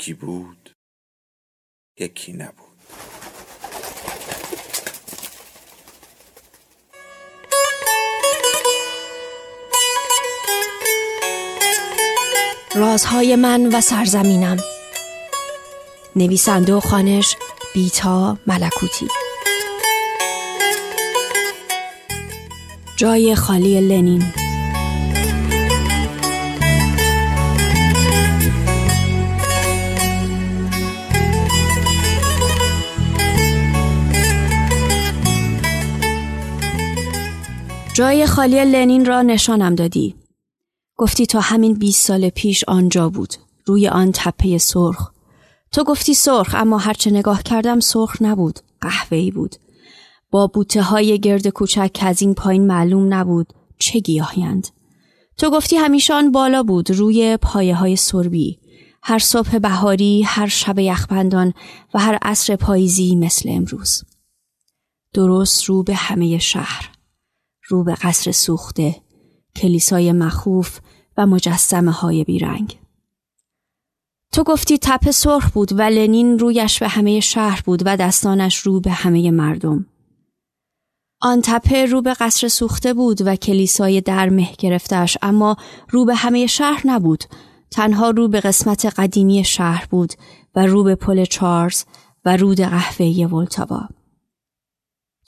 یکی بود یکی نبود. رازهای من و سرزمینم. نویسنده و خانش بیتا ملکوتی. جای خالی لنین. جای خالی لنین را نشانم دادی. گفتی تا همین 20 سال پیش آنجا بود. روی آن تپه سرخ. تو گفتی سرخ اما هرچه نگاه کردم سرخ نبود. قهوه‌ای بود. با بوته های گرد کوچک که از این پایین معلوم نبود چه گیاهیند. تو گفتی همیشه آن بالا بود روی پایه های سربی. هر صبح بهاری، هر شب یخبندان و هر عصر پاییزی مثل امروز. درست رو به همه شهر. رو به قصر سوخته، کلیسای مخوف و مجسمه های بیرنگ. تو گفتی تپ سرخ بود و لنین رویش به همه شهر بود و دستانش رو به همه مردم. آن تپه رو به قصر سوخته بود و کلیسای در مه گرفتش اما رو به همه شهر نبود تنها رو به قسمت قدیمی شهر بود و رو به پل چارز و رود قهوه‌ای ولتاوا.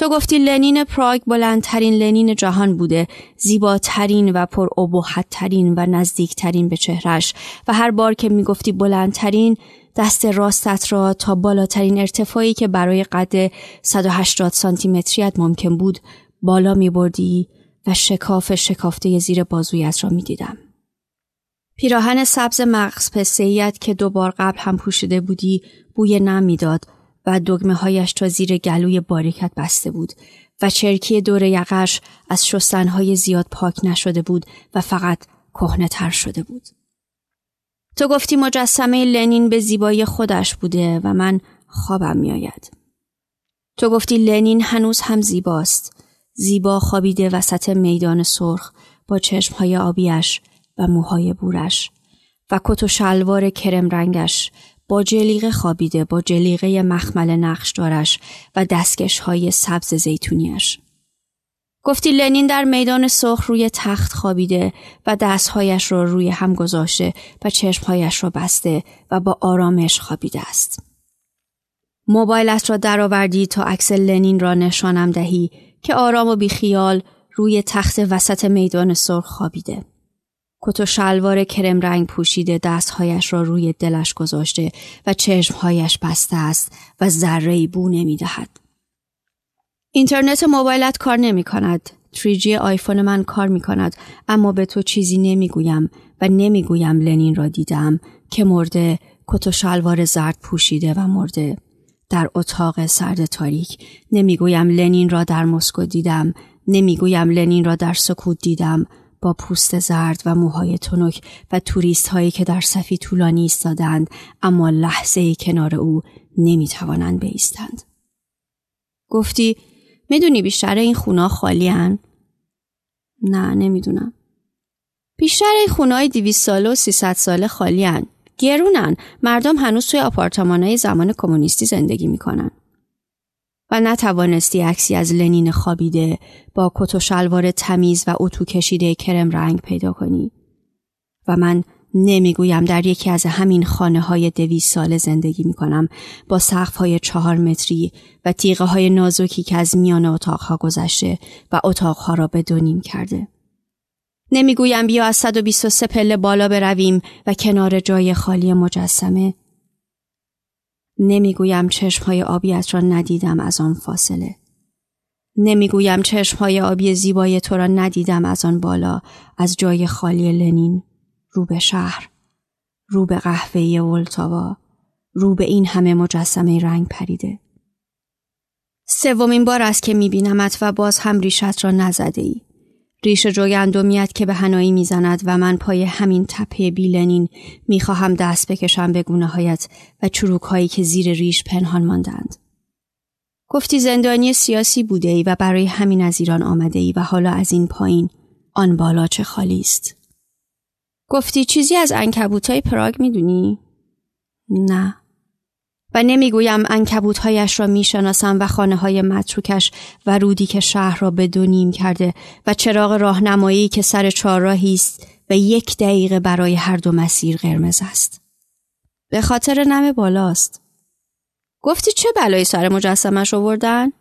تو گفتی لنین پراگ بلندترین لنین جهان بوده زیباترین و پر ترین و نزدیکترین به چهرش و هر بار که می‌گفتی بلندترین دست راستت را تا بالاترین ارتفاعی که برای قد 180 سانتی متریت ممکن بود بالا می بردی و شکاف شکافته زیر بازویت را می دیدم. پیراهن سبز مغز پسیت که دو بار قبل هم پوشیده بودی بوی نم دگمه هایش تا زیر گلوی باریکت بسته بود و چرکی دور یقش از شستنهای زیاد پاک نشده بود و فقط کهنه تر شده بود. تو گفتی مجسمه لنین به زیبایی خودش بوده و من خوابم میآید. تو گفتی لنین هنوز هم زیباست. زیبا خوابیده وسط میدان سرخ با چشمهای آبیش و موهای بورش و کت و شلوار کرم رنگش با جلیقه خوابیده با جلیقه مخمل نقشدارش و دستکش های سبز زیتونیش. گفتی لنین در میدان سرخ روی تخت خوابیده و دستهایش را روی هم گذاشته و چشمهایش را بسته و با آرامش خوابیده است. موبایلت را درآوردی تا عکس لنین را نشانم دهی که آرام و بیخیال روی تخت وسط میدان سرخ خوابیده. کت و شلوار کرم رنگ پوشیده دستهایش را روی دلش گذاشته و چشمهایش بسته است و ذره بو نمی دهد. اینترنت موبایلت کار نمی کند. 3G آیفون من کار می کند اما به تو چیزی نمی گویم و نمی گویم لنین را دیدم که مرده کت و شلوار زرد پوشیده و مرده. در اتاق سرد تاریک نمی‌گویم لنین را در مسکو دیدم نمی‌گویم لنین را در سکوت دیدم با پوست زرد و موهای تنک و توریست هایی که در صفی طولانی ایستادند اما لحظه کنار او نمی توانند بیستند. گفتی می‌دونی بیشتر این خونه خالی هن؟ نه نمی‌دونم. بیشتر این خونه های دیویس ساله و سیصد ساله خالی هن. گرونن. مردم هنوز توی آپارتمان های زمان کمونیستی زندگی می‌کنن. و نتوانستی عکسی از لنین خوابیده با کت و شلوار تمیز و اتو کشیده کرم رنگ پیدا کنی و من نمی‌گویم در یکی از همین خانه های دویست ساله زندگی می کنم با سقف های چهار متری و تیغه های نازکی که از میان اتاقها گذشته و اتاقها را به دونیم کرده. نمی‌گویم بیا از 123 پله بالا برویم و کنار جای خالی مجسمه نمی‌گویم چشمهای آبیت را ندیدم از آن فاصله. نمی‌گویم چشمهای آبی زیبای تو را ندیدم از آن بالا از جای خالی لنین رو به شهر رو به قهوه‌ای ولتاوا رو به این همه مجسمه رنگ پریده سومین بار است که میبینمت و باز هم ریشت را نزده ای. ریش جوگندمیت که به هنایی می‌زند و من پای همین تپه بیلنین می‌خواهم دست بکشم به گونه هایت و چروک هایی که زیر ریش پنهان ماندند. گفتی زندانی سیاسی بوده ای و برای همین از ایران آمده ای و حالا از این پایین آن بالا چه خالی است. گفتی چیزی از انکبوتای پراگ می‌دونی؟ نه. و نمی‌گویم انکبوتهایش را می‌شناسم و خانه های متروکش و رودی که شهر را به دو نیم کرده و چراغ راهنمایی که سر چهارراهی است و یک دقیقه برای هر دو مسیر قرمز است. به خاطر نم بالاست. گفتی چه بلایی سر مجسمش آوردن؟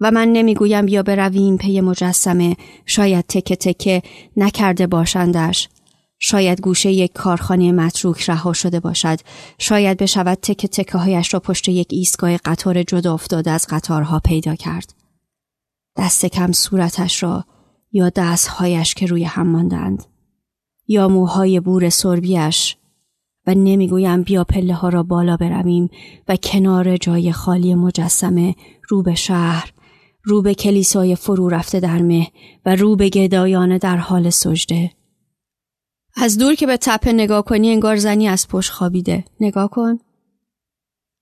و من نمی‌گویم بیا برویم پی مجسمه شاید تکه تکه نکرده باشندش شاید گوشه یک کارخانه متروک رها شده باشد. شاید بشود تکه تکه هایش را پشت یک ایستگاه قطار جدا افتاده از قطارها پیدا کرد. دست کم صورتش را یا دستهایش که روی هم ماندند یا موهای بور سربیش و نمی‌گویم بیا پله ها را بالا برویم و کنار جای خالی مجسمه رو به شهر رو به کلیسای فرو رفته در مه و رو به گدایانه در حال سجده. از دور که به تپه نگاه کنی انگار زنی از پشت خوابیده. نگاه کن.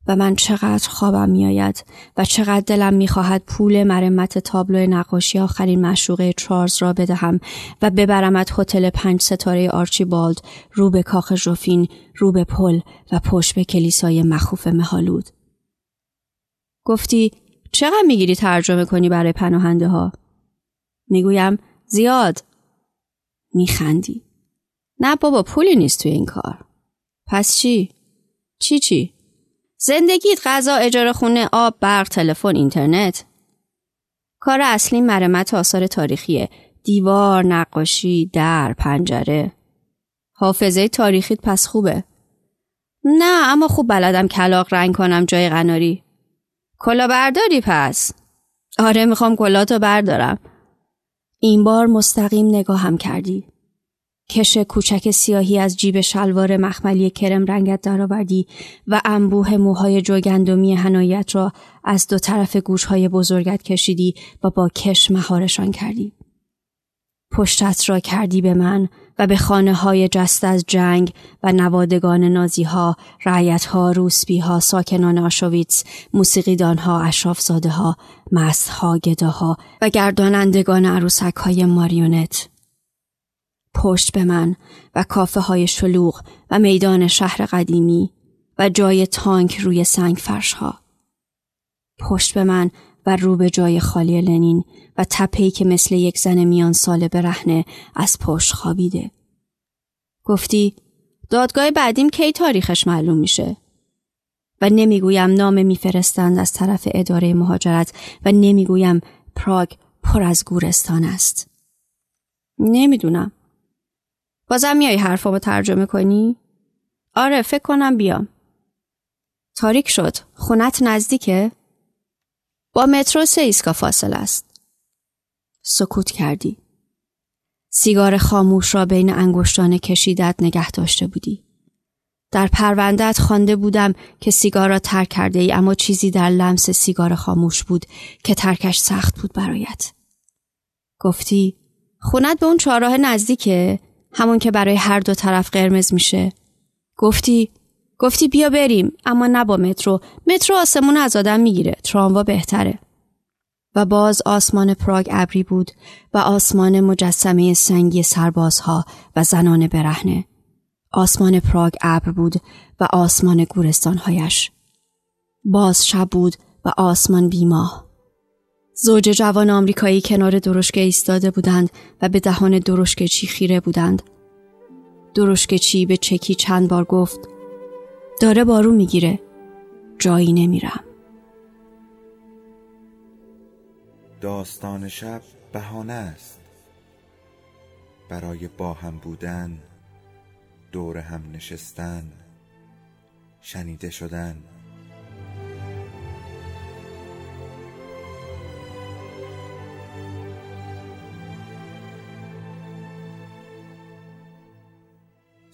و من چقدر خوابم میآید و چقدر دلم می‌خواهد پول مرمت تابلو نقاشی آخرین مشروقه چارلز را بدهم و ببرمت هتل پنج ستاره آرچی بالد رو به کاخ ژوفین رو به پل و پشت به کلیسای مخوف مهالود. گفتی چقدر می‌گیری ترجمه کنی برای پناهنده ها؟ می‌گویم زیاد. میخندی. نه بابا پولی نیست توی این کار. پس چی؟ چی چی؟ زندگیت غذا اجاره خونه آب برق تلفن اینترنت. کار اصلی مرمت آثار تاریخیه. دیوار نقاشی در پنجره. حافظه تاریخیت پس خوبه. نه اما خوب بلدم کلاق رنگ کنم جای قناری. کلا برداری پس؟ آره می‌خوام کلاتو بردارم. این بار مستقیم نگاهم کردی. کش کوچک سیاهی از جیب شلوار مخملی کرم رنگت درآوردی و انبوه موهای جوگندمی هنایت را از دو طرف گوشهای بزرگت کشیدی و با کش مهارشان کردی. پشتت را کردی به من و به خانه های جست از جنگ و نوادگان نازی ها، رعیت ها، روسبی ها، ساکنان آشویتس، موسیقیدان ها، اشراف زاده ها، مست ها، گداها و گردانندگان عروسک های ماریونت. پشت به من و کافه های شلوغ و میدان شهر قدیمی و جای تانک روی سنگ فرش ها. پشت به من و رو به جای خالی لنین و تپهی که مثل یک زن میان سال برهنه از پشت خوابیده. گفتی دادگاه بعدیم کی تاریخش معلوم میشه؟ و نمی‌گویم نام میفرستند از طرف اداره مهاجرت و نمی‌گویم پراگ پر از گورستان است. نمی‌دونم. بازم میای حرفامو ترجمه کنی؟ آره فکر کنم بیام. تاریک شد. خونت نزدیکه؟ با مترو سه ایسکا فاصل است. سکوت کردی. سیگار خاموش را بین انگشتان کشیدت نگه داشته بودی. در پروندت خوانده بودم که سیگار را ترک کرده ای اما چیزی در لمس سیگار خاموش بود که ترکش سخت بود برایت. گفتی خونت به اون چهارراه نزدیکه همون که برای هر دو طرف قرمز میشه. گفتی گفتی بیا بریم اما نه با مترو. مترو آسمون از آدم می‌گیره تراموا بهتره. و باز آسمان پراگ ابری بود و آسمان مجسمه سنگی سربازها و زنان برهنه. آسمان پراگ ابر بود و آسمان گورستانهایش. باز شب بود و آسمان بیماه. زوج جوان آمریکایی کنار درشکه ایستاده بودند و به دهان درشکه چی خیره بودند. درشکه چی به چکی چند بار گفت داره بارو می‌گیره. جایی نمیرم. داستان شب بهانه است. برای با هم بودن دور هم نشستن شنیده شدن